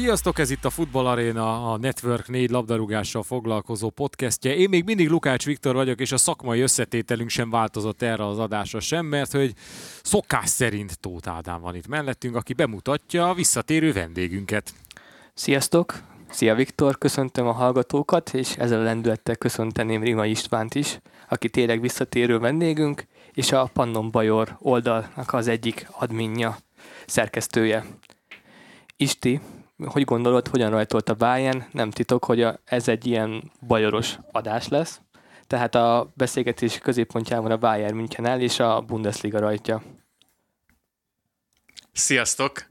Sziasztok, ez itt a Futball Arena, a Network 4 labdarúgással foglalkozó podcastje. Én még mindig Lukács Viktor vagyok, és a szakmai összetételünk sem változott erre az adásra sem, mert hogy szokás szerint Tóth Ádám van itt mellettünk, aki bemutatja a visszatérő vendégünket. Sziasztok! Szia Viktor, köszöntöm a hallgatókat, és ezzel a lendülettel köszönteném Rima Istvánt is, aki tényleg visszatérő vendégünk, és a Pannon Bajor oldalnak az egyik adminja, szerkesztője. Isti, hogy gondolod, hogyan rajtolt a Bayern? Nem titok, hogy a, ez egy ilyen bajoros adás lesz. Tehát a beszélgetés középpontjában a Bayern München el, és a Bundesliga rajtja. Sziasztok!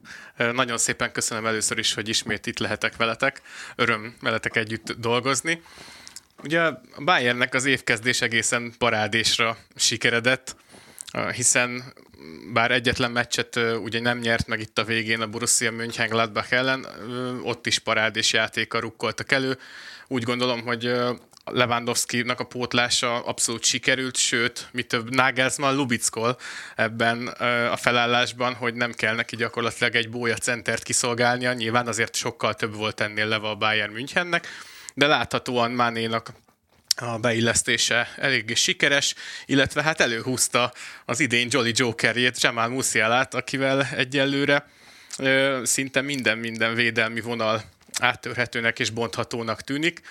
Nagyon szépen köszönöm először is, hogy ismét itt lehetek veletek. Öröm veletek együtt dolgozni. Ugye a Bayernnek az évkezdés egészen parádésra sikeredett, hiszen bár egyetlen meccset ugye nem nyert meg itt a végén a Borussia Mönchengladbach ellen, ott is parádés játéka rukkoltak elő. Úgy gondolom, hogy Lewandowski-nak a pótlása abszolút sikerült, sőt, mi több Nagelsmann lubickol ebben a felállásban, hogy nem kell neki gyakorlatilag egy bója centert kiszolgálnia, nyilván azért sokkal több volt ennél leve a Bayern Münchennek, de láthatóan Mánénak a beillesztése eléggé sikeres, illetve hát előhúzta az idén Jolly Jokerjét, Jamal Musialát, akivel egyelőre szinte minden-minden védelmi vonal áttörhetőnek és bonthatónak tűnik.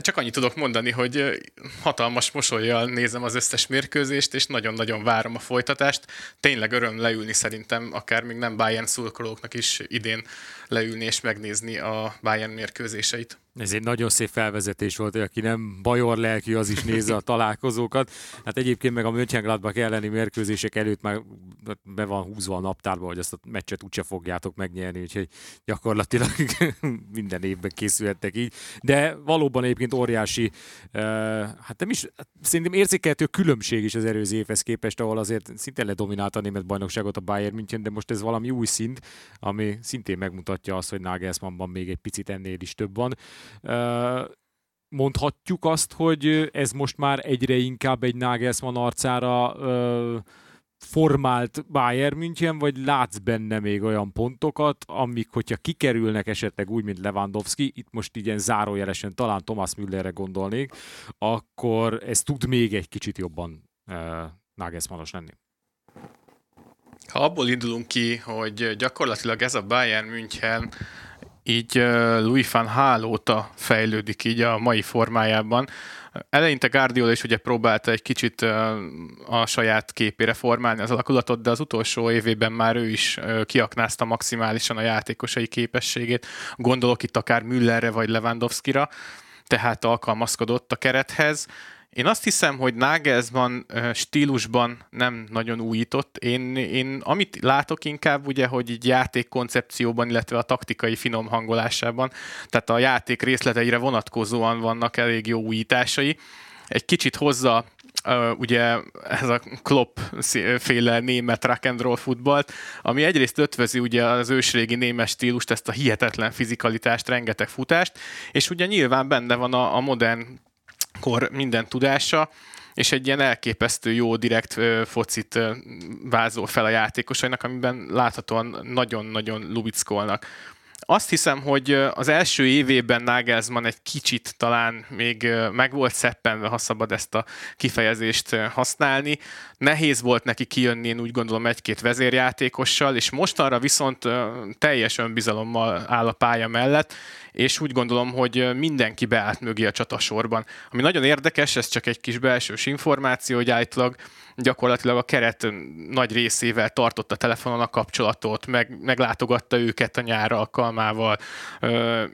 Csak annyit tudok mondani, hogy hatalmas mosolyjal nézem az összes mérkőzést, és nagyon-nagyon várom a folytatást. Tényleg öröm leülni szerintem, akár még nem Bayern szurkolóknak is idén leülni és megnézni a Bayern mérkőzéseit. Ez egy nagyon szép felvezetés volt, hogy aki nem bajor lelkű, az is nézze a találkozókat. Hát egyébként meg a Mönchengladbach elleni mérkőzések előtt már be van húzva a naptárba, hogy azt a meccset úgyse fogjátok megnyerni, úgyhogy gyakorlatilag minden évben készülhettek így. De valóban egyébként óriási, hát nem is, szerintem érzékelhető különbség is az erőző évhez képest, ahol azért szinte ledominálta a német bajnokságot a Bayern München, de most ez valami új szint, ami szintén megmutatja azt, hogy Nagelsmannban még egy picit ennél is több van mondhatjuk azt, hogy ez most már egyre inkább egy Nagelsmann arcára formált Bayern München, vagy látsz benne még olyan pontokat, amik, hogyha kikerülnek esetleg úgy, mint Lewandowski, itt most ilyen zárójelesen talán Thomas Müllerre gondolnék, akkor ez tud még egy kicsit jobban uh, Nagelsmannos lenni. Ha abból indulunk ki, hogy gyakorlatilag ez a Bayern München így Louis van Gaal óta fejlődik így a mai formájában. Eleinte Guardiola is ugye próbálta egy kicsit a saját képére formálni az alakulatot, de az utolsó évében már ő is kiaknázta maximálisan a játékosai képességét. Gondolok itt akár Müllerre vagy Lewandowski-ra, tehát alkalmazkodott a kerethez én azt hiszem, hogy Nagelsmann stílusban nem nagyon újított. Én, én amit látok inkább, ugye, hogy így játékkoncepcióban, illetve a taktikai finom hangolásában, tehát a játék részleteire vonatkozóan vannak elég jó újításai. Egy kicsit hozza Uh, ugye ez a Klopp féle német rock and roll futballt, ami egyrészt ötvözi ugye az ősrégi német stílust, ezt a hihetetlen fizikalitást, rengeteg futást, és ugye nyilván benne van a, a modern kor minden tudása, és egy ilyen elképesztő jó direkt focit vázol fel a játékosainak, amiben láthatóan nagyon-nagyon lubickolnak. Azt hiszem, hogy az első évében Nagelsmann egy kicsit talán még meg volt szeppenve, ha szabad ezt a kifejezést használni. Nehéz volt neki kijönni, én úgy gondolom, egy-két vezérjátékossal, és mostanra viszont teljes önbizalommal áll a pálya mellett, és úgy gondolom, hogy mindenki beállt mögé a csatasorban. Ami nagyon érdekes, ez csak egy kis belsős információ, hogy állítólag gyakorlatilag a keret nagy részével tartotta telefonon a kapcsolatot, meg, meglátogatta őket a nyár alkalmával,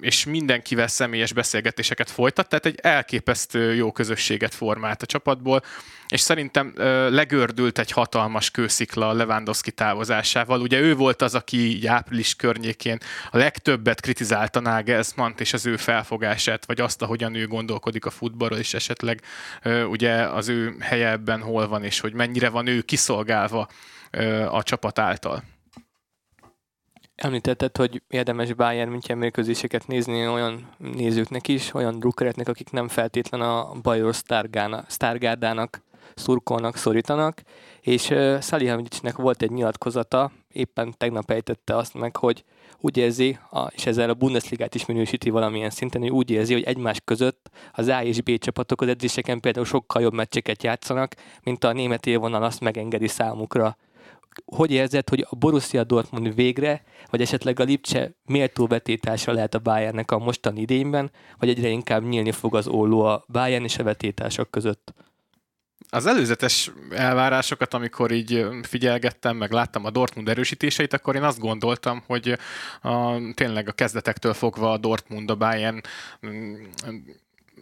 és mindenkivel személyes beszélgetéseket folytat, tehát egy elképesztő jó közösséget formált a csapatból, és szerintem legördült egy hatalmas kőszikla Lewandowski távozásával. Ugye ő volt az, aki április környékén a legtöbbet kritizálta nagelsmann és az ő felfogását, vagy azt, ahogyan ő gondolkodik a futballról, és esetleg ugye az ő helye ebben hol van, és hogy mennyire van ő kiszolgálva a csapat által. Említetted, hogy érdemes Bayern München mérkőzéseket nézni olyan nézőknek is, olyan drukkereknek, akik nem feltétlen a Bajor Stargárdának szurkolnak, szorítanak, és uh, Salihamidzsnek volt egy nyilatkozata, éppen tegnap ejtette azt meg, hogy úgy érzi, a, és ezzel a Bundesligát is minősíti valamilyen szinten, hogy úgy érzi, hogy egymás között az A és B csapatok az edzéseken például sokkal jobb meccseket játszanak, mint a német élvonal azt megengedi számukra. Hogy érzed, hogy a Borussia Dortmund végre, vagy esetleg a Lipcse méltó vetétása lehet a Bayernnek a mostani idényben, vagy egyre inkább nyílni fog az olló a Bayern és a vetétások között? Az előzetes elvárásokat, amikor így figyelgettem, meg láttam a Dortmund erősítéseit, akkor én azt gondoltam, hogy a, tényleg a kezdetektől fogva a Dortmund, a Bayern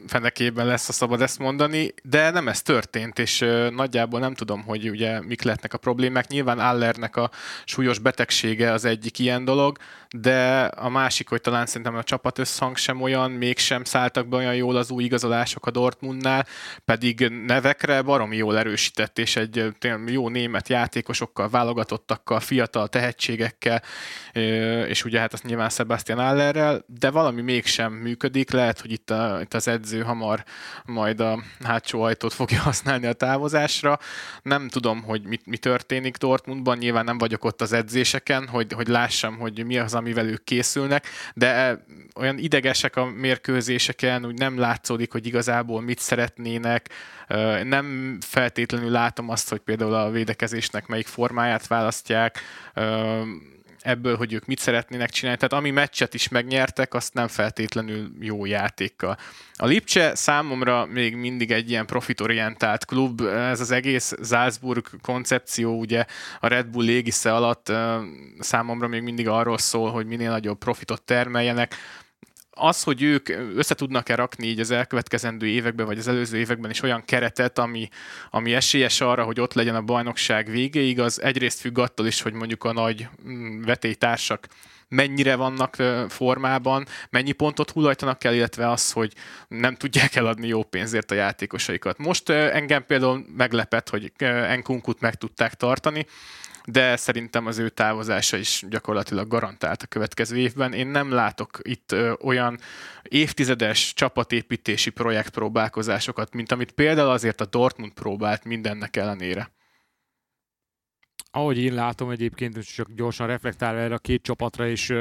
fenekében lesz, a szabad ezt mondani, de nem ez történt, és nagyjából nem tudom, hogy ugye mik lehetnek a problémák. Nyilván Allernek a súlyos betegsége az egyik ilyen dolog, de a másik, hogy talán szerintem a csapat összhang sem olyan, mégsem szálltak be olyan jól az új igazolások a Dortmundnál, pedig nevekre baromi jól erősített, és egy jó német játékosokkal, válogatottakkal, fiatal tehetségekkel, és ugye hát azt nyilván Sebastian Allerrel, de valami mégsem működik, lehet, hogy itt, a, itt az edző hamar majd a hátsó ajtót fogja használni a távozásra. Nem tudom, hogy mi, mi történik Dortmundban, nyilván nem vagyok ott az edzéseken, hogy, hogy lássam, hogy mi az, amivel ők készülnek, de olyan idegesek a mérkőzéseken, úgy nem látszódik, hogy igazából mit szeretnének. Nem feltétlenül látom azt, hogy például a védekezésnek melyik formáját választják ebből, hogy ők mit szeretnének csinálni. Tehát ami meccset is megnyertek, azt nem feltétlenül jó játékkal. A Lipcse számomra még mindig egy ilyen profitorientált klub. Ez az egész Salzburg koncepció, ugye a Red Bull légisze alatt számomra még mindig arról szól, hogy minél nagyobb profitot termeljenek az, hogy ők össze tudnak-e rakni így az elkövetkezendő években, vagy az előző években is olyan keretet, ami, ami esélyes arra, hogy ott legyen a bajnokság végéig, az egyrészt függ attól is, hogy mondjuk a nagy mm, vetélytársak mennyire vannak formában, mennyi pontot hullajtanak el, illetve az, hogy nem tudják eladni jó pénzért a játékosaikat. Most engem például meglepett, hogy Enkunkut meg tudták tartani, de szerintem az ő távozása is gyakorlatilag garantált a következő évben. Én nem látok itt ö, olyan évtizedes csapatépítési projektpróbálkozásokat, mint amit például azért a Dortmund próbált mindennek ellenére. Ahogy én látom egyébként, csak gyorsan reflektálva erre a két csapatra, és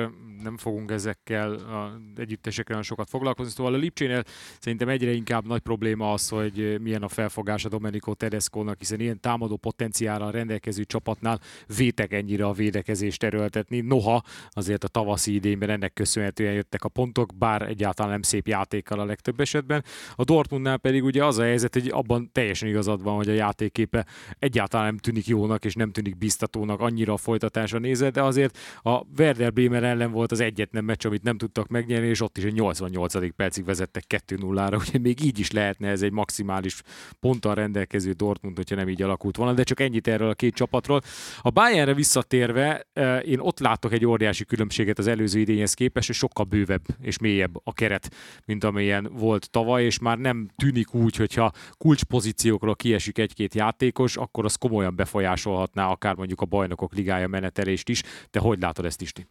nem fogunk ezekkel a együttesekkel sokat foglalkozni. Szóval a Lipcsénél szerintem egyre inkább nagy probléma az, hogy milyen a felfogás a Domenico Tedesco-nak, hiszen ilyen támadó potenciára rendelkező csapatnál vétek ennyire a védekezést erőltetni. Noha azért a tavaszi idényben ennek köszönhetően jöttek a pontok, bár egyáltalán nem szép játékkal a legtöbb esetben. A Dortmundnál pedig ugye az a helyzet, hogy abban teljesen igazad van, hogy a játéképe egyáltalán nem tűnik jónak, és nem tűnik biztatónak annyira a folytatása nézve, de azért a Werder Bremer ellen volt az egyetlen meccs, amit nem tudtak megnyerni, és ott is egy 88. percig vezettek 2-0-ra, úgyhogy még így is lehetne ez egy maximális ponttal rendelkező Dortmund, hogyha nem így alakult volna, de csak ennyit erről a két csapatról. A Bayernre visszatérve, eh, én ott látok egy óriási különbséget az előző idényhez képest, és sokkal bővebb és mélyebb a keret, mint amilyen volt tavaly, és már nem tűnik úgy, hogyha kulcspozíciókról kiesik egy-két játékos, akkor az komolyan befolyásolhatná akár mondjuk a bajnokok ligája menetelést is. De hogy látod ezt, Isti?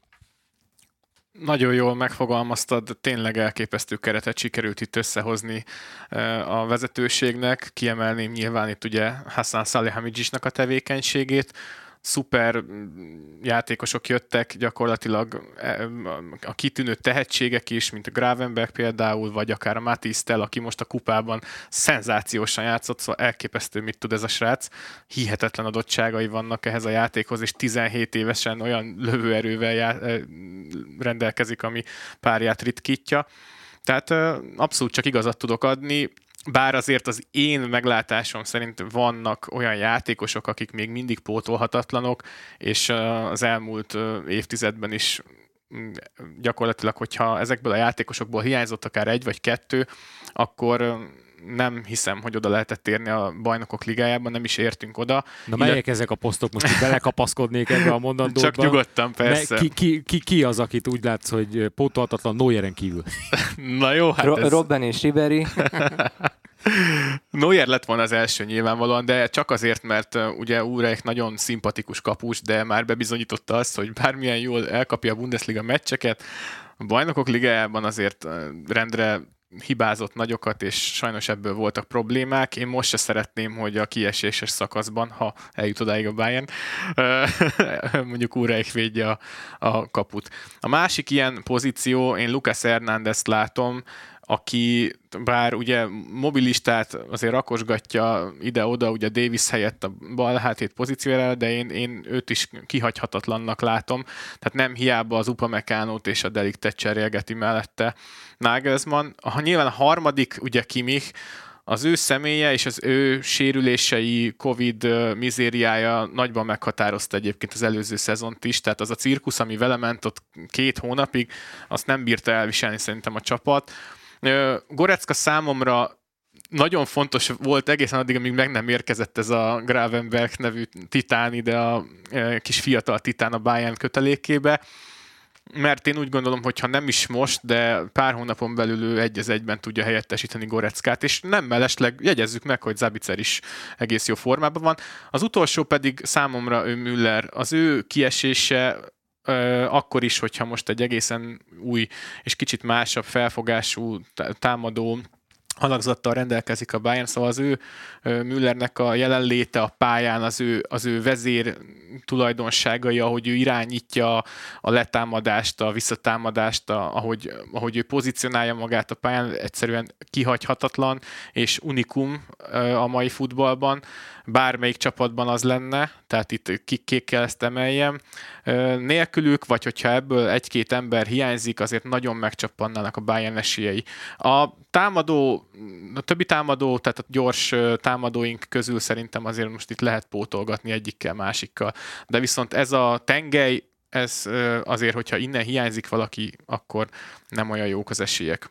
Nagyon jól megfogalmaztad, tényleg elképesztő keretet sikerült itt összehozni eh, a vezetőségnek. Kiemelném nyilván itt ugye Hassan Salihamidzsisnak a tevékenységét, szuper játékosok jöttek, gyakorlatilag e, a kitűnő tehetségek is, mint a Gravenberg például, vagy akár a Matisse Tell, aki most a kupában szenzációsan játszott, szóval elképesztő, mit tud ez a srác. Hihetetlen adottságai vannak ehhez a játékhoz, és 17 évesen olyan lövőerővel já- e, rendelkezik, ami párját ritkítja. Tehát abszolút csak igazat tudok adni bár azért az én meglátásom szerint vannak olyan játékosok, akik még mindig pótolhatatlanok, és az elmúlt évtizedben is gyakorlatilag, hogyha ezekből a játékosokból hiányzott akár egy vagy kettő, akkor nem hiszem, hogy oda lehetett érni a bajnokok ligájában, nem is értünk oda. Na melyek Illet... ezek a posztok? Most belekapaszkodnék ebbe a mondandóba. Csak nyugodtan, persze. Ki, ki, ki, ki, az, akit úgy látsz, hogy pótolhatatlan Neueren kívül? Na jó, hát Ro- ez... Robben és Riberi. Neuer lett volna az első nyilvánvalóan, de csak azért, mert ugye Úrek nagyon szimpatikus kapus, de már bebizonyította azt, hogy bármilyen jól elkapja a Bundesliga meccseket, a bajnokok ligájában azért rendre hibázott nagyokat, és sajnos ebből voltak problémák. Én most se szeretném, hogy a kieséses szakaszban, ha eljut odáig a Bayern, mondjuk újra védje a, a kaput. A másik ilyen pozíció, én Lucas Hernández látom, aki bár ugye mobilistát azért rakosgatja ide-oda, ugye Davis helyett a bal hátét pozíciójára, de én, én őt is kihagyhatatlannak látom. Tehát nem hiába az Upamecánót és a Deliktet cserélgeti mellette Nagelsmann. Ha nyilván a harmadik, ugye Kimich, az ő személye és az ő sérülései, Covid mizériája nagyban meghatározta egyébként az előző szezont is, tehát az a cirkusz, ami vele ment ott két hónapig, azt nem bírta elviselni szerintem a csapat Gorecka számomra nagyon fontos volt egészen addig, amíg meg nem érkezett ez a Gravenberg nevű titán ide a kis fiatal titán a Bayern kötelékébe, mert én úgy gondolom, hogy ha nem is most, de pár hónapon belül ő egy az egyben tudja helyettesíteni Goreckát, és nem mellesleg jegyezzük meg, hogy Zabicer is egész jó formában van. Az utolsó pedig számomra ő Müller. Az ő kiesése akkor is, hogyha most egy egészen új és kicsit másabb felfogású támadó alakzattal rendelkezik a Bayern, szóval az ő Müllernek a jelenléte a pályán, az ő, az ő vezér tulajdonságai, ahogy ő irányítja a letámadást, a visszatámadást, a, ahogy, ahogy ő pozícionálja magát a pályán, egyszerűen kihagyhatatlan, és unikum a mai futballban bármelyik csapatban az lenne, tehát itt kikkék kell ezt emeljem. Nélkülük, vagy hogyha ebből egy-két ember hiányzik, azért nagyon megcsappannának a Bayern esélyei. A támadó, a többi támadó, tehát a gyors támadóink közül szerintem azért most itt lehet pótolgatni egyikkel, másikkal. De viszont ez a tengely, ez azért, hogyha innen hiányzik valaki, akkor nem olyan jók az esélyek.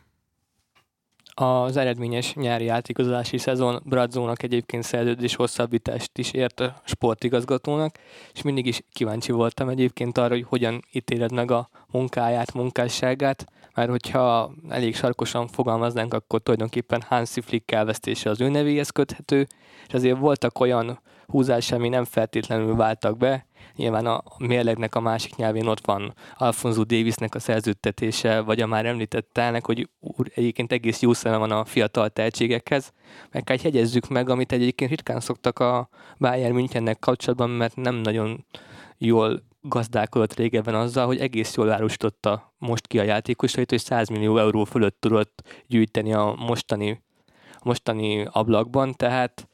Az eredményes nyári átigazolási szezon Bradzónak egyébként szerződés hosszabbítást is ért a sportigazgatónak, és mindig is kíváncsi voltam egyébként arra, hogy hogyan ítéled meg a munkáját, munkásságát, mert hogyha elég sarkosan fogalmaznánk, akkor tulajdonképpen Hansi Flick elvesztése az ő nevéhez köthető, és azért voltak olyan húzás, ami nem feltétlenül váltak be, Nyilván a mérlegnek a másik nyelvén ott van Alfonso Davisnek a szerződtetése, vagy a már említett telnek, hogy úr, egyébként egész jó szeme van a fiatal tehetségekhez. Meg kell hegyezzük meg, amit egyébként ritkán szoktak a Bayern Münchennek kapcsolatban, mert nem nagyon jól gazdálkodott régebben azzal, hogy egész jól árusította most ki a játékosait, hogy 100 millió euró fölött tudott gyűjteni a mostani, mostani ablakban, tehát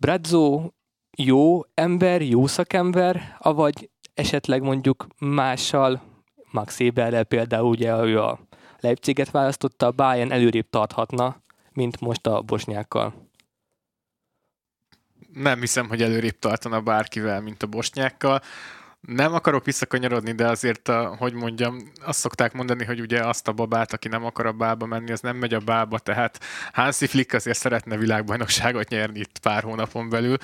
Brazzo jó ember, jó szakember, avagy esetleg mondjuk mással, Max Eberrel például ugye ő a Leipziget választotta, a Bayern előrébb tarthatna, mint most a bosnyákkal. Nem hiszem, hogy előrébb tartana bárkivel, mint a bosnyákkal nem akarok visszakanyarodni, de azért, a, hogy mondjam, azt szokták mondani, hogy ugye azt a babát, aki nem akar a bába menni, az nem megy a bába, tehát Hansi Flick azért szeretne világbajnokságot nyerni itt pár hónapon belül.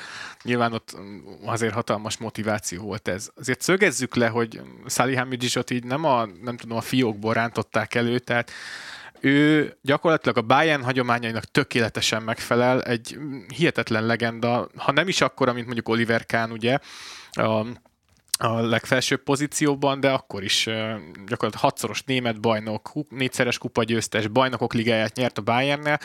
Nyilván ott azért hatalmas motiváció volt ez. Azért szögezzük le, hogy Salihamidzsot így nem a, nem tudom, a fiókból rántották elő, tehát ő gyakorlatilag a Bayern hagyományainak tökéletesen megfelel, egy hihetetlen legenda, ha nem is akkor, mint mondjuk Oliver Kahn, ugye, a a legfelsőbb pozícióban, de akkor is gyakorlatilag hatszoros német bajnok, négyszeres kupagyőztes, bajnokok ligáját nyert a Bayernnel,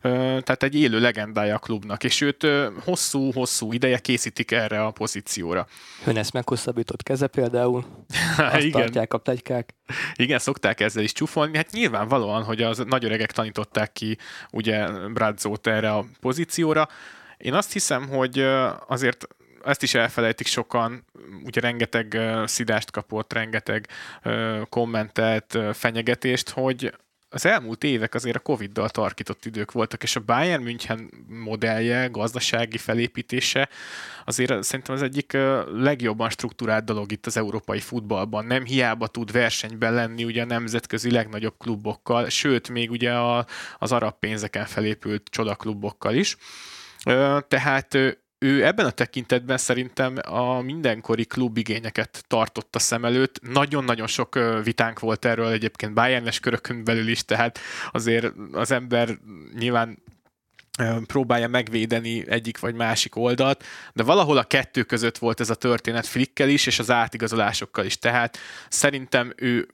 tehát egy élő legendája a klubnak, és őt hosszú-hosszú ideje készítik erre a pozícióra. Hönesz meghosszabbított keze például, azt Igen. tartják a plegykák. Igen, szokták ezzel is csúfolni. Hát nyilvánvalóan, hogy az nagy öregek tanították ki ugye Bradzót erre a pozícióra. Én azt hiszem, hogy azért ezt is elfelejtik sokan, ugye rengeteg szidást kapott, rengeteg kommentet, fenyegetést, hogy az elmúlt évek azért a Covid-dal tarkított idők voltak, és a Bayern München modellje, gazdasági felépítése azért szerintem az egyik legjobban struktúrált dolog itt az európai futballban. Nem hiába tud versenyben lenni ugye a nemzetközi legnagyobb klubokkal, sőt, még ugye a, az arab pénzeken felépült csodaklubokkal is. Tehát ő ebben a tekintetben szerintem a mindenkori klubigényeket tartotta szem előtt. Nagyon-nagyon sok vitánk volt erről egyébként Bayernes körökön belül is, tehát azért az ember nyilván próbálja megvédeni egyik vagy másik oldalt, de valahol a kettő között volt ez a történet Flickkel is, és az átigazolásokkal is. Tehát szerintem ő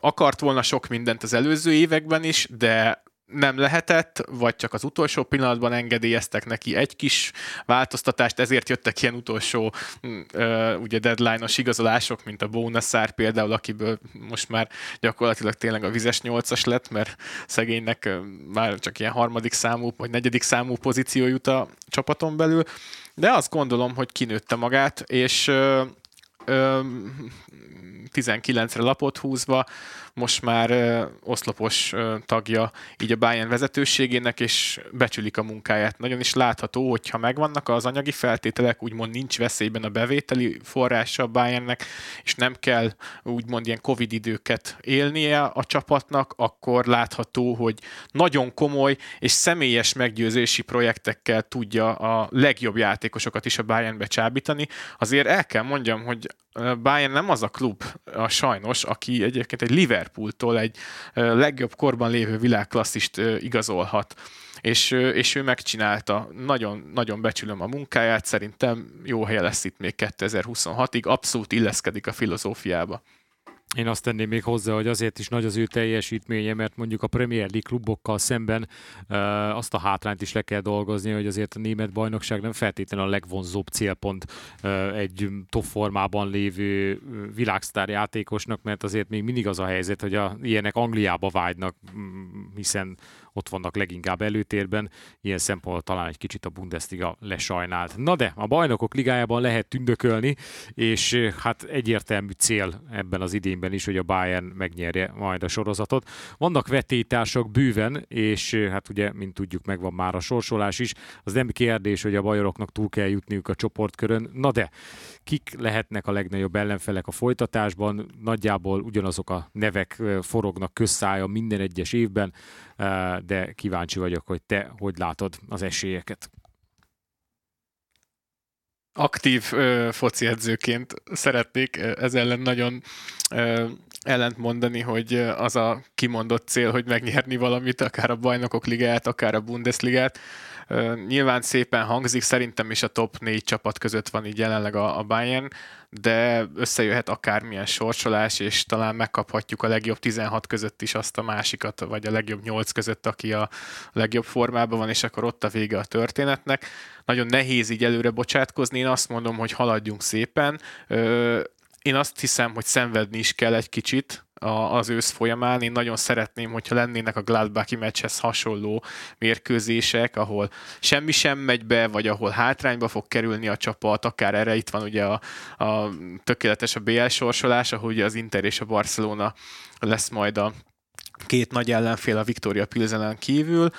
akart volna sok mindent az előző években is, de nem lehetett, vagy csak az utolsó pillanatban engedélyeztek neki egy kis változtatást, ezért jöttek ilyen utolsó mm, ugye deadline-os igazolások, mint a Bónaszár például, akiből most már gyakorlatilag tényleg a vizes nyolcas lett, mert szegénynek már csak ilyen harmadik számú, vagy negyedik számú pozíció jut a csapaton belül, de azt gondolom, hogy kinőtte magát, és 19-re lapot húzva, most már oszlopos tagja így a Bayern vezetőségének, és becsülik a munkáját. Nagyon is látható, hogyha megvannak az anyagi feltételek, úgymond nincs veszélyben a bevételi forrása a Bayernnek, és nem kell úgymond ilyen Covid időket élnie a csapatnak, akkor látható, hogy nagyon komoly és személyes meggyőzési projektekkel tudja a legjobb játékosokat is a Bayernbe csábítani. Azért el kell mondjam, hogy Bayern nem az a klub, a sajnos, aki egyébként egy Liverpooltól egy legjobb korban lévő világklasszist igazolhat. És, és ő megcsinálta. Nagyon, nagyon becsülöm a munkáját, szerintem jó helye lesz itt még 2026-ig, abszolút illeszkedik a filozófiába. Én azt tenném még hozzá, hogy azért is nagy az ő teljesítménye, mert mondjuk a Premier League klubokkal szemben uh, azt a hátrányt is le kell dolgozni, hogy azért a német bajnokság nem feltétlenül a legvonzóbb célpont uh, egy top formában lévő világsztár játékosnak, mert azért még mindig az a helyzet, hogy a, ilyenek Angliába vágynak, hiszen ott vannak leginkább előtérben, ilyen szempontból talán egy kicsit a Bundesliga lesajnált. Na de, a bajnokok ligájában lehet tündökölni, és hát egyértelmű cél ebben az idényben is, hogy a Bayern megnyerje majd a sorozatot. Vannak vetétársak bűven, és hát ugye, mint tudjuk, megvan már a sorsolás is. Az nem kérdés, hogy a bajoroknak túl kell jutniuk a csoportkörön. Na de, kik lehetnek a legnagyobb ellenfelek a folytatásban? Nagyjából ugyanazok a nevek forognak közszája minden egyes évben de kíváncsi vagyok, hogy te hogy látod az esélyeket. Aktív ö, foci edzőként szeretnék ez ellen nagyon ö, ellent mondani, hogy az a kimondott cél, hogy megnyerni valamit, akár a bajnokok ligáját, akár a Bundesligát. Nyilván szépen hangzik, szerintem is a top négy csapat között van így jelenleg a, a Bayern, de összejöhet akármilyen sorsolás, és talán megkaphatjuk a legjobb 16 között is azt a másikat, vagy a legjobb 8 között, aki a legjobb formában van, és akkor ott a vége a történetnek. Nagyon nehéz így előre bocsátkozni, én azt mondom, hogy haladjunk szépen. Én azt hiszem, hogy szenvedni is kell egy kicsit, az ősz folyamán. Én nagyon szeretném, hogyha lennének a Gladbacki meccshez hasonló mérkőzések, ahol semmi sem megy be, vagy ahol hátrányba fog kerülni a csapat, akár erre itt van ugye a, a tökéletes a BL sorsolás, ahol az Inter és a Barcelona lesz majd a két nagy ellenfél a Victoria Pilsenen kívül,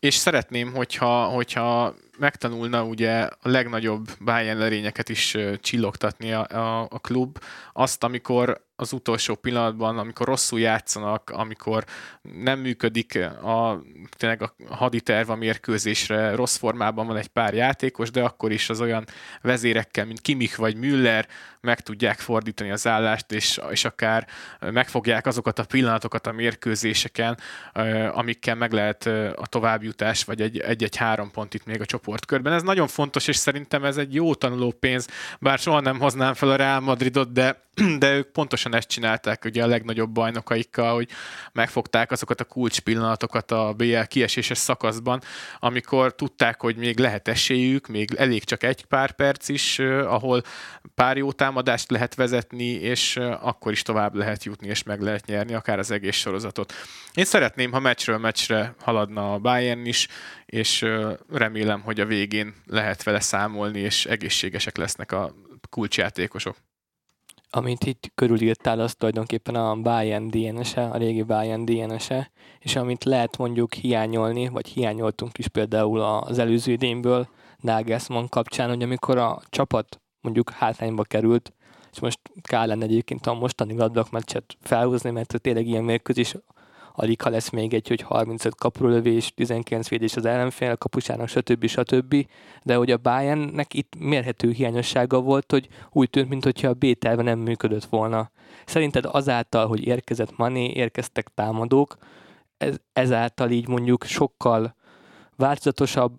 és szeretném, hogyha, hogyha megtanulna ugye a legnagyobb Bayern lerényeket is csillogtatni a, a, a klub, azt, amikor az utolsó pillanatban, amikor rosszul játszanak, amikor nem működik a, tényleg a haditerv a mérkőzésre, rossz formában van egy pár játékos, de akkor is az olyan vezérekkel, mint Kimich vagy Müller meg tudják fordítani az állást, és, és akár megfogják azokat a pillanatokat a mérkőzéseken, amikkel meg lehet a továbbjutás, vagy egy-egy három pont itt még a csoportkörben. Ez nagyon fontos, és szerintem ez egy jó tanuló pénz, bár soha nem hoznám fel a Real Madridot, de, de ők pontosan ezt csinálták ugye a legnagyobb bajnokaikkal, hogy megfogták azokat a kulcs pillanatokat a BL kieséses szakaszban, amikor tudták, hogy még lehet esélyük, még elég csak egy pár perc is, ahol pár jó támadást lehet vezetni, és akkor is tovább lehet jutni, és meg lehet nyerni akár az egész sorozatot. Én szeretném, ha meccsről meccsre haladna a Bayern is, és remélem, hogy a végén lehet vele számolni, és egészségesek lesznek a kulcsjátékosok. Amint itt körülírtál, az tulajdonképpen a Bayern DNS-e, a régi Bayern DNS-e, és amit lehet mondjuk hiányolni, vagy hiányoltunk is például az előző idényből, Nagelsmann kapcsán, hogy amikor a csapat mondjuk hátrányba került, és most kell lenne egyébként a mostani Gladbach meccset felhúzni, mert tényleg ilyen mérkőzés alig ha lesz még egy, hogy 35 kapurölövés, 19 védés az ellenfél, kapusának, stb. stb. De hogy a Bayernnek itt mérhető hiányossága volt, hogy úgy tűnt, mintha a B nem működött volna. Szerinted azáltal, hogy érkezett Mané, érkeztek támadók, ez, ezáltal így mondjuk sokkal változatosabb,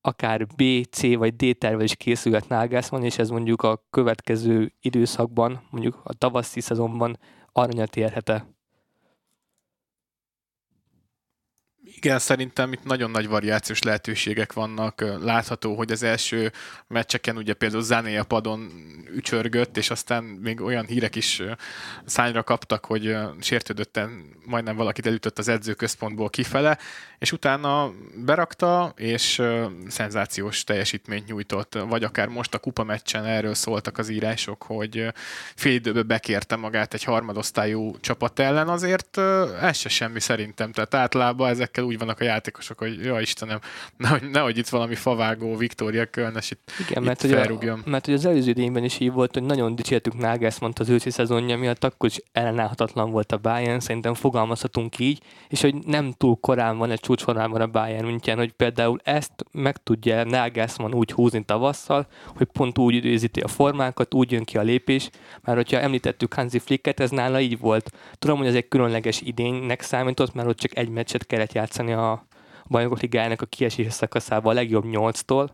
akár B, C vagy D terve is készülhet Nagelsmann, és ez mondjuk a következő időszakban, mondjuk a tavaszi szezonban aranyat érhet-e? Igen, szerintem itt nagyon nagy variációs lehetőségek vannak. Látható, hogy az első meccseken ugye például Zané a padon ücsörgött, és aztán még olyan hírek is szányra kaptak, hogy sértődötten majdnem valakit elütött az edzőközpontból kifele, és utána berakta, és szenzációs teljesítményt nyújtott. Vagy akár most a kupa meccsen erről szóltak az írások, hogy fél időbe bekérte magát egy harmadosztályú csapat ellen, azért ez se semmi szerintem. Tehát általában ezekkel úgy vannak a játékosok, hogy ja Istenem, nehogy, nehogy itt valami favágó Viktória Kölnes itt, Igen, itt mert, hogy a, mert hogy az előző idényben is így volt, hogy nagyon dicsértük mondta az őszi szezonja miatt, akkor is ellenállhatatlan volt a Bayern, szerintem fogalmazhatunk így, és hogy nem túl korán van egy csúcsformában a Bayern München, hogy például ezt meg tudja Nagelsmann úgy húzni tavasszal, hogy pont úgy időzíti a formákat, úgy jön ki a lépés, mert hogyha említettük Hansi Flicket, ez nála így volt. Tudom, hogy ez egy különleges idénynek számított, mert ott csak egy meccset kellett játszani a bajnokok ligájának a kiesés szakaszában a legjobb nyolctól,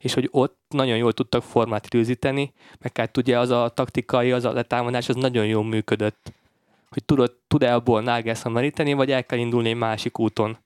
és hogy ott nagyon jól tudtak formát időzíteni, meg hát ugye az a taktikai, az a letámadás, az nagyon jól működött. Hogy tudod, tud-e abból Nagelsmann meríteni, vagy el kell indulni egy másik úton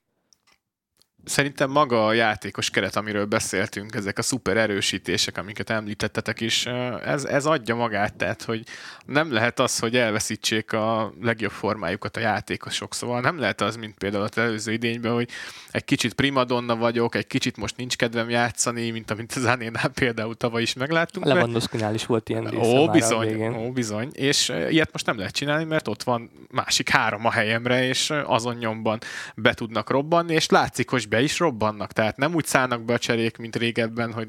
szerintem maga a játékos keret, amiről beszéltünk, ezek a szuper erősítések, amiket említettetek is, ez, ez adja magát, tehát, hogy nem lehet az, hogy elveszítsék a legjobb formájukat a játékosok, szóval nem lehet az, mint például az előző idényben, hogy egy kicsit primadonna vagyok, egy kicsit most nincs kedvem játszani, mint amit az Anénál például tavaly is megláttunk. Lewandowski-nál is volt ilyen része Ó, bizony, ó, bizony, és ilyet most nem lehet csinálni, mert ott van másik három a helyemre, és azon nyomban be tudnak robbanni, és látszik, hogy be is robbannak. Tehát nem úgy szállnak be a cserék, mint régebben, hogy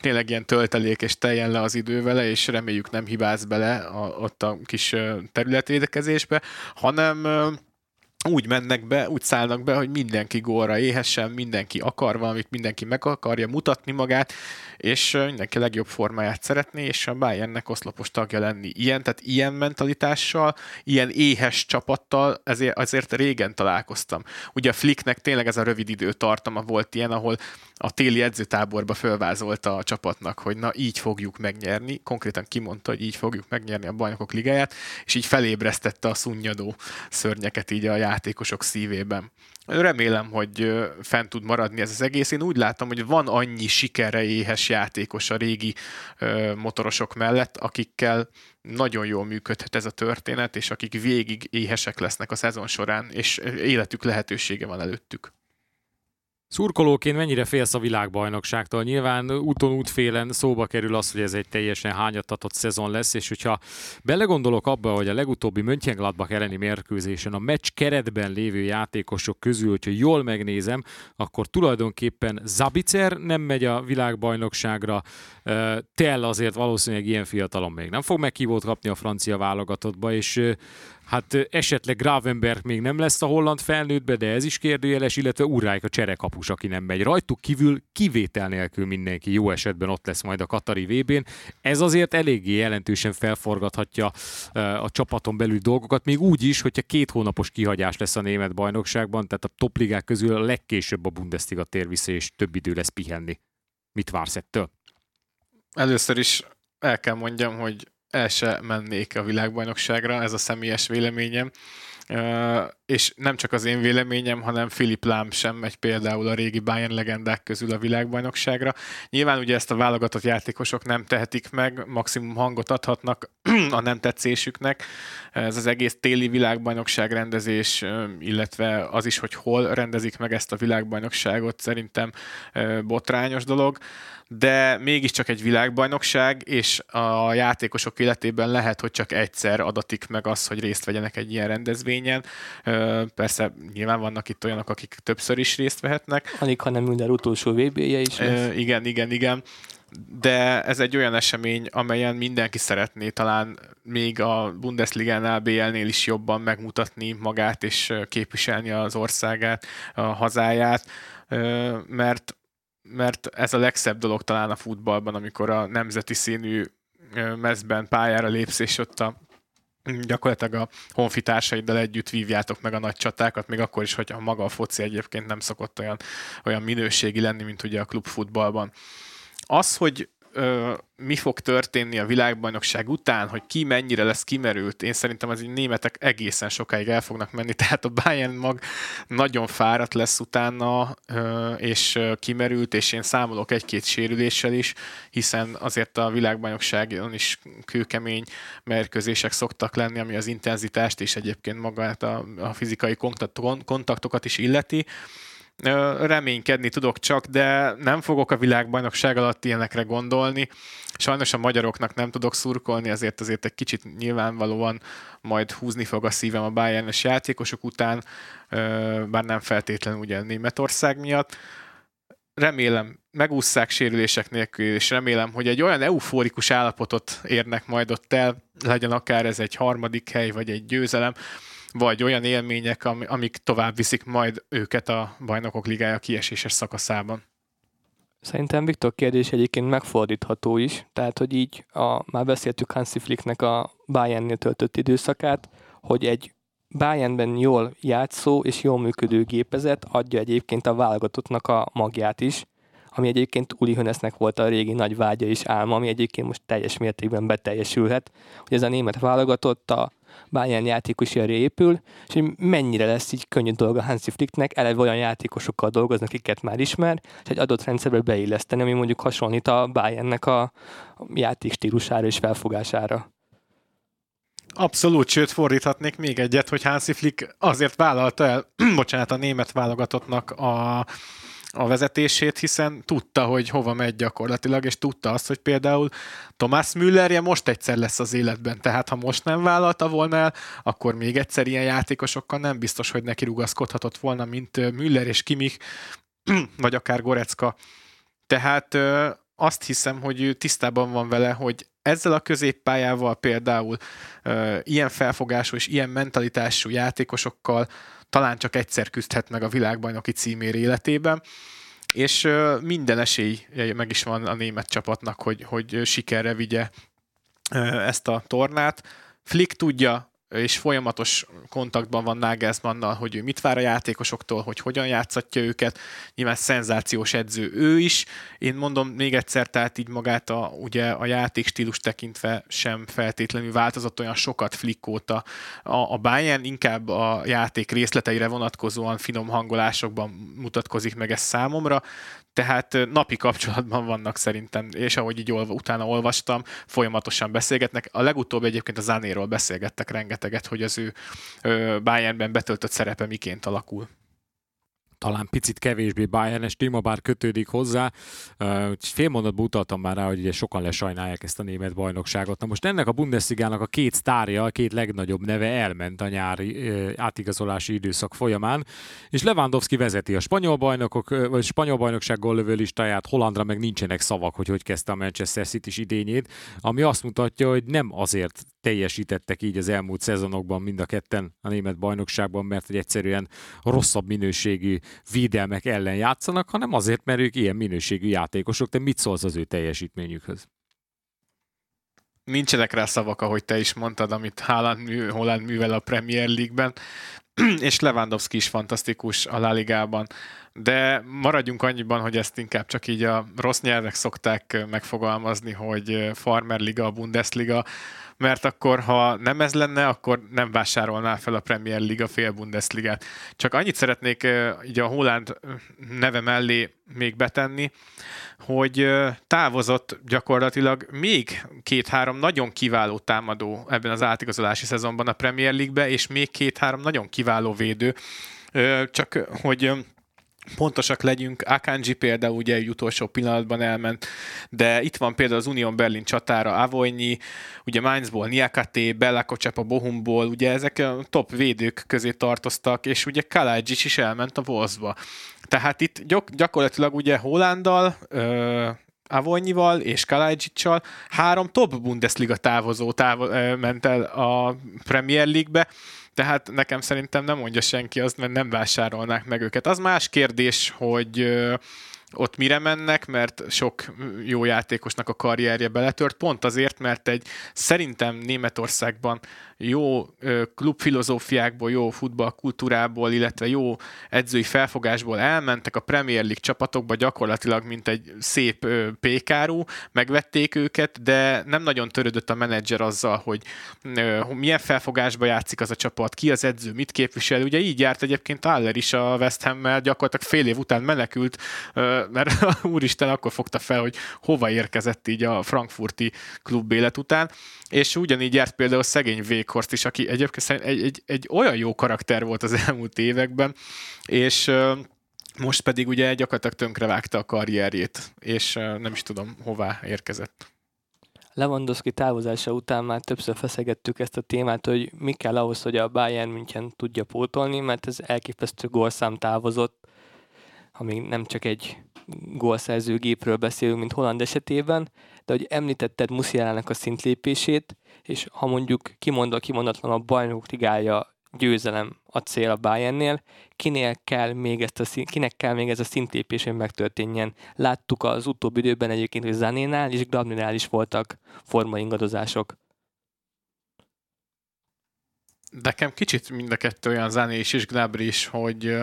tényleg ilyen töltelék és teljen le az idő vele, és reméljük nem hibáz bele a, ott a kis területédekezésbe, hanem úgy mennek be, úgy szállnak be, hogy mindenki gólra éhesen, mindenki akar valamit, mindenki meg akarja mutatni magát, és mindenki legjobb formáját szeretné, és a Bayernnek oszlopos tagja lenni. Ilyen, tehát ilyen mentalitással, ilyen éhes csapattal ezért, azért régen találkoztam. Ugye a Flicknek tényleg ez a rövid idő tartama volt ilyen, ahol a téli edzőtáborba fölvázolta a csapatnak, hogy na így fogjuk megnyerni, konkrétan kimondta, hogy így fogjuk megnyerni a bajnokok ligáját, és így felébresztette a szunnyadó szörnyeket így a játékosok szívében. Remélem, hogy fent tud maradni ez az egész. Én úgy látom, hogy van annyi sikerre éhes játékos a régi motorosok mellett, akikkel nagyon jól működhet ez a történet, és akik végig éhesek lesznek a szezon során, és életük lehetősége van előttük. Szurkolóként mennyire félsz a világbajnokságtól? Nyilván úton útfélen szóba kerül az, hogy ez egy teljesen hányattatott szezon lesz, és hogyha belegondolok abba, hogy a legutóbbi Mönchengladbach elleni mérkőzésen a meccs keretben lévő játékosok közül, hogyha jól megnézem, akkor tulajdonképpen Zabicer nem megy a világbajnokságra, Tell azért valószínűleg ilyen fiatalon még nem fog meghívót kapni a francia válogatottba, és Hát esetleg Gravenberg még nem lesz a holland felnőttbe, de ez is kérdőjeles, illetve Urrájk a cserekapus, aki nem megy. Rajtuk kívül kivétel nélkül mindenki jó esetben ott lesz majd a Katari VB-n. Ez azért eléggé jelentősen felforgathatja a csapaton belül dolgokat, még úgy is, hogyha két hónapos kihagyás lesz a német bajnokságban, tehát a topligák közül a legkésőbb a Bundesliga tér vissza, és több idő lesz pihenni. Mit vársz ettől? Először is el kell mondjam, hogy el se mennék a világbajnokságra, ez a személyes véleményem. És nem csak az én véleményem, hanem Philip Lám sem megy például a régi Bayern legendák közül a világbajnokságra. Nyilván ugye ezt a válogatott játékosok nem tehetik meg, maximum hangot adhatnak a nem tetszésüknek. Ez az egész téli világbajnokság rendezés, illetve az is, hogy hol rendezik meg ezt a világbajnokságot, szerintem botrányos dolog de mégiscsak egy világbajnokság, és a játékosok életében lehet, hogy csak egyszer adatik meg az, hogy részt vegyenek egy ilyen rendezvényen. Persze nyilván vannak itt olyanok, akik többször is részt vehetnek. Alig, hanem minden utolsó VB-je is lesz. Igen, igen, igen de ez egy olyan esemény, amelyen mindenki szeretné talán még a Bundesliga-nál, BL-nél is jobban megmutatni magát és képviselni az országát, a hazáját, mert mert ez a legszebb dolog talán a futballban, amikor a nemzeti színű mezben pályára lépsz, és ott a gyakorlatilag a honfitársaiddal együtt vívjátok meg a nagy csatákat, még akkor is, hogyha maga a foci egyébként nem szokott olyan, olyan minőségi lenni, mint ugye a klubfutballban. Az, hogy ö, mi fog történni a világbajnokság után, hogy ki mennyire lesz kimerült, én szerintem az így németek egészen sokáig el fognak menni, tehát a Bayern mag nagyon fáradt lesz utána, ö, és kimerült, és én számolok egy-két sérüléssel is, hiszen azért a világbajnokságon is kőkemény mérkőzések szoktak lenni, ami az intenzitást és egyébként magát a, a fizikai kontaktokat is illeti reménykedni tudok csak, de nem fogok a világbajnokság alatt ilyenekre gondolni. Sajnos a magyaroknak nem tudok szurkolni, ezért azért egy kicsit nyilvánvalóan majd húzni fog a szívem a bayern játékosok után, bár nem feltétlenül ugye Németország miatt. Remélem, megúszszák sérülések nélkül, és remélem, hogy egy olyan eufórikus állapotot érnek majd ott el, legyen akár ez egy harmadik hely, vagy egy győzelem, vagy olyan élmények, amik tovább viszik majd őket a bajnokok ligája kieséses szakaszában. Szerintem Viktor kérdés egyébként megfordítható is, tehát hogy így a, már beszéltük Hansi Flicknek a Bayernnél töltött időszakát, hogy egy Bayernben jól játszó és jól működő gépezet adja egyébként a válogatottnak a magját is, ami egyébként Uli Hönesznek volt a régi nagy vágya és álma, ami egyébként most teljes mértékben beteljesülhet, hogy ez a német válogatott a Bayern játékosjára épül, és hogy mennyire lesz így könnyű dolga Hansi Flicknek, eleve olyan játékosokkal dolgoznak, akiket már ismer, és egy adott rendszerbe beilleszteni, ami mondjuk hasonlít a Bayernnek a játék stílusára és felfogására. Abszolút, sőt fordíthatnék még egyet, hogy Hansi Flick azért vállalta el, bocsánat, a német válogatottnak a a vezetését, hiszen tudta, hogy hova megy gyakorlatilag, és tudta azt, hogy például Thomas Müllerje most egyszer lesz az életben, tehát ha most nem vállalta volna el, akkor még egyszer ilyen játékosokkal nem biztos, hogy neki rugaszkodhatott volna, mint Müller és Kimich, vagy akár Gorecka. Tehát azt hiszem, hogy tisztában van vele, hogy ezzel a középpályával például ilyen felfogású és ilyen mentalitású játékosokkal talán csak egyszer küzdhet meg a világbajnoki címér életében, és minden esély meg is van a német csapatnak, hogy, hogy sikerre vigye ezt a tornát. Flick tudja és folyamatos kontaktban van Nagelsmannnal, hogy ő mit vár a játékosoktól, hogy hogyan játszatja őket. Nyilván szenzációs edző ő is. Én mondom még egyszer, tehát így magát a, ugye a játékstílus tekintve sem feltétlenül változott olyan sokat flikkóta. A, a Bayern inkább a játék részleteire vonatkozóan finom hangolásokban mutatkozik meg ez számomra, tehát napi kapcsolatban vannak szerintem, és ahogy így olva, utána olvastam, folyamatosan beszélgetnek. A legutóbb egyébként a Zanéról beszélgettek rengeteget, hogy az ő Bayernben betöltött szerepe miként alakul talán picit kevésbé Bayernes téma, bár kötődik hozzá. Fél mondatban utaltam már rá, hogy ugye sokan lesajnálják ezt a német bajnokságot. Na most ennek a Bundesligának a két sztárja, a két legnagyobb neve elment a nyári átigazolási időszak folyamán, és Lewandowski vezeti a spanyol bajnokok, vagy spanyol bajnokság gollövő listáját, Hollandra meg nincsenek szavak, hogy hogy kezdte a Manchester City idényét, ami azt mutatja, hogy nem azért teljesítettek így az elmúlt szezonokban mind a ketten a német bajnokságban, mert hogy egyszerűen rosszabb minőségű védelmek ellen játszanak, hanem azért, mert ők ilyen minőségű játékosok. Te mit szólsz az ő teljesítményükhöz? Nincsenek rá szavak, ahogy te is mondtad, amit Haaland, Holland művel a Premier League-ben, és Lewandowski is fantasztikus a La. De maradjunk annyiban, hogy ezt inkább csak így a rossz nyelvek szokták megfogalmazni, hogy Farmer Liga, Bundesliga, mert akkor, ha nem ez lenne, akkor nem vásárolná fel a Premier Liga fél Bundesligát. Csak annyit szeretnék így a Holland neve mellé még betenni, hogy távozott gyakorlatilag még két-három nagyon kiváló támadó ebben az átigazolási szezonban a Premier League-be, és még két-három nagyon kiváló védő. Csak hogy pontosak legyünk. Akanji például ugye egy utolsó pillanatban elment, de itt van például az Union Berlin csatára Avonyi, ugye Mainzból Niakate, Bella a Bohumból, ugye ezek a top védők közé tartoztak, és ugye Kalajdzic is elment a Wolfsba. Tehát itt gyak- gyakorlatilag ugye Hollandal, ö, Avonyival és Kalajdzsicsal három top Bundesliga távozó távol, ment el a Premier League-be, tehát nekem szerintem nem mondja senki azt, mert nem vásárolnák meg őket. Az más kérdés, hogy ott mire mennek, mert sok jó játékosnak a karrierje beletört, pont azért, mert egy szerintem Németországban jó klubfilozófiákból, jó futballkultúrából, illetve jó edzői felfogásból elmentek a Premier League csapatokba gyakorlatilag, mint egy szép pékárú, megvették őket, de nem nagyon törődött a menedzser azzal, hogy milyen felfogásba játszik az a csapat, ki az edző, mit képvisel. Ugye így járt egyébként Aller is a West Ham-mel, gyakorlatilag fél év után menekült, mert úristen akkor fogta fel, hogy hova érkezett így a frankfurti klub élet után, és ugyanígy járt például szegény Vékhorst is, aki egyébként egy, egy, egy olyan jó karakter volt az elmúlt években, és most pedig ugye gyakorlatilag tönkrevágta a karrierjét, és nem is tudom, hová érkezett. Lewandowski távozása után már többször feszegettük ezt a témát, hogy mi kell ahhoz, hogy a Bayern München tudja pótolni, mert ez elképesztő gólszám távozott, amíg nem csak egy gólszerzőgépről beszélünk, mint Holland esetében, de hogy említetted Musialának a szintlépését, és ha mondjuk kimondva kimondatlan a bajnok ligája győzelem a cél a Bayernnél, kinél kell még ezt a, kinek kell még ez a szintlépés, hogy megtörténjen. Láttuk az utóbbi időben egyébként, hogy Zanénál és Grabninál is voltak formaingadozások. Nekem kicsit mind a kettő olyan Zané is és Gnabry is, hogy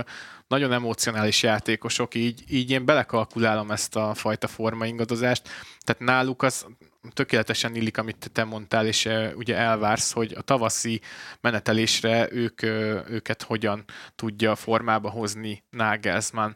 nagyon emocionális játékosok, így, így én belekalkulálom ezt a fajta formaingadozást. Tehát náluk az tökéletesen illik, amit te mondtál, és ugye elvársz, hogy a tavaszi menetelésre ők, őket hogyan tudja formába hozni Nagelsmann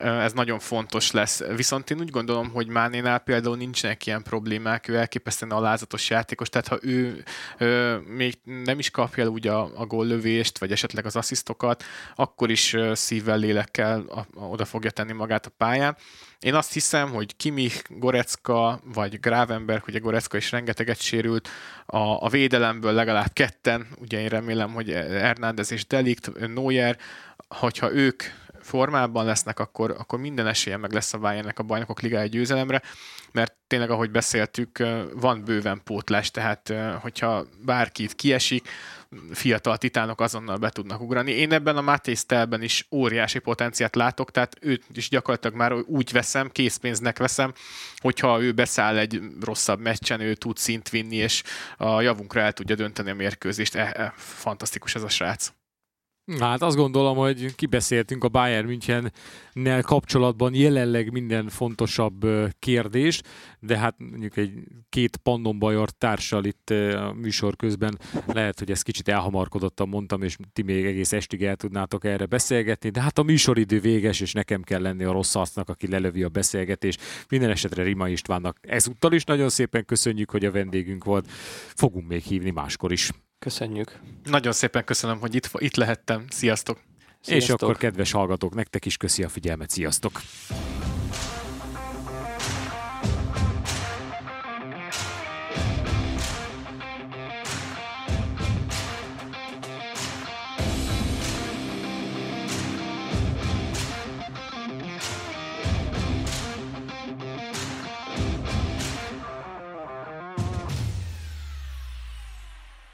ez nagyon fontos lesz. Viszont én úgy gondolom, hogy Mánénál például nincsenek ilyen problémák, ő elképesztően alázatos játékos, tehát ha ő ö, még nem is kapja úgy a, a góllövést, vagy esetleg az asszisztokat, akkor is szívvel, lélekkel a, a, oda fogja tenni magát a pályán. Én azt hiszem, hogy Kimich, Gorecka vagy Gravenberg, ugye Gorecka is rengeteget sérült, a, a védelemből legalább ketten, ugye én remélem, hogy Hernández és Delikt, Neuer, hogyha ők formában lesznek, akkor, akkor minden esélye meg lesz a Bayernnek a bajnokok ligája győzelemre, mert tényleg, ahogy beszéltük, van bőven pótlás, tehát hogyha bárki itt kiesik, fiatal titánok azonnal be tudnak ugrani. Én ebben a Mátész telben is óriási potenciát látok, tehát őt is gyakorlatilag már úgy veszem, készpénznek veszem, hogyha ő beszáll egy rosszabb meccsen, ő tud szint vinni, és a javunkra el tudja dönteni a mérkőzést. E, e, fantasztikus ez a srác. Hát azt gondolom, hogy kibeszéltünk a Bayern Münchennel kapcsolatban jelenleg minden fontosabb kérdés, de hát mondjuk egy két Pannon Bajor társal itt a műsor közben lehet, hogy ezt kicsit elhamarkodottan mondtam, és ti még egész estig el tudnátok erre beszélgetni, de hát a műsoridő véges, és nekem kell lenni a rossz arcnak, aki lelövi a beszélgetést. Minden esetre Rima Istvánnak ezúttal is nagyon szépen köszönjük, hogy a vendégünk volt. Fogunk még hívni máskor is. Köszönjük. Nagyon szépen köszönöm, hogy itt, itt lehettem. Sziasztok! Sziasztok! És akkor kedves hallgatók, nektek is köszi a figyelmet. Sziasztok!